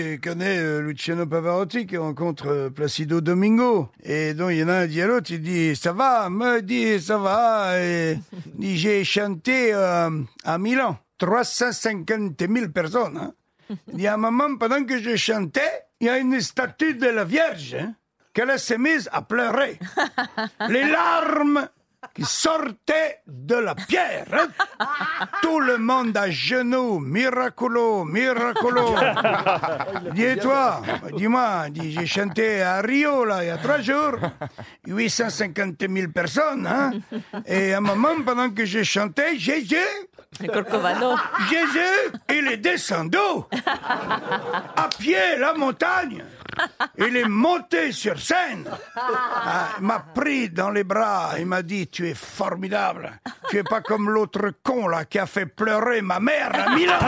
tu connais euh, Luciano Pavarotti qui rencontre euh, Placido Domingo. Et donc, il y en a un dit à l'autre, il dit, ça va, me dit, ça va. Et dit, j'ai chanté euh, à Milan, 350 000 personnes. Hein. Il dit, à un moment, pendant que je chantais, il y a une statue de la Vierge hein, qu'elle s'est mise à pleurer. Les larmes qui sortaient de la pierre. hein. Tout le monde à genoux, miracolo, miracolo. Dis et toi, dis-moi, dis, j'ai chanté à Rio là il y a trois jours, 850 000 personnes, hein. Et à un moment, pendant que je chantais, Jésus. Jésus, il est descendu à pied la montagne. Il est monté sur scène. Ah, m'a pris dans les bras. Il m'a dit, tu es formidable. Tu es pas comme l'autre con là qui a fait pleurer ma mère à Milan.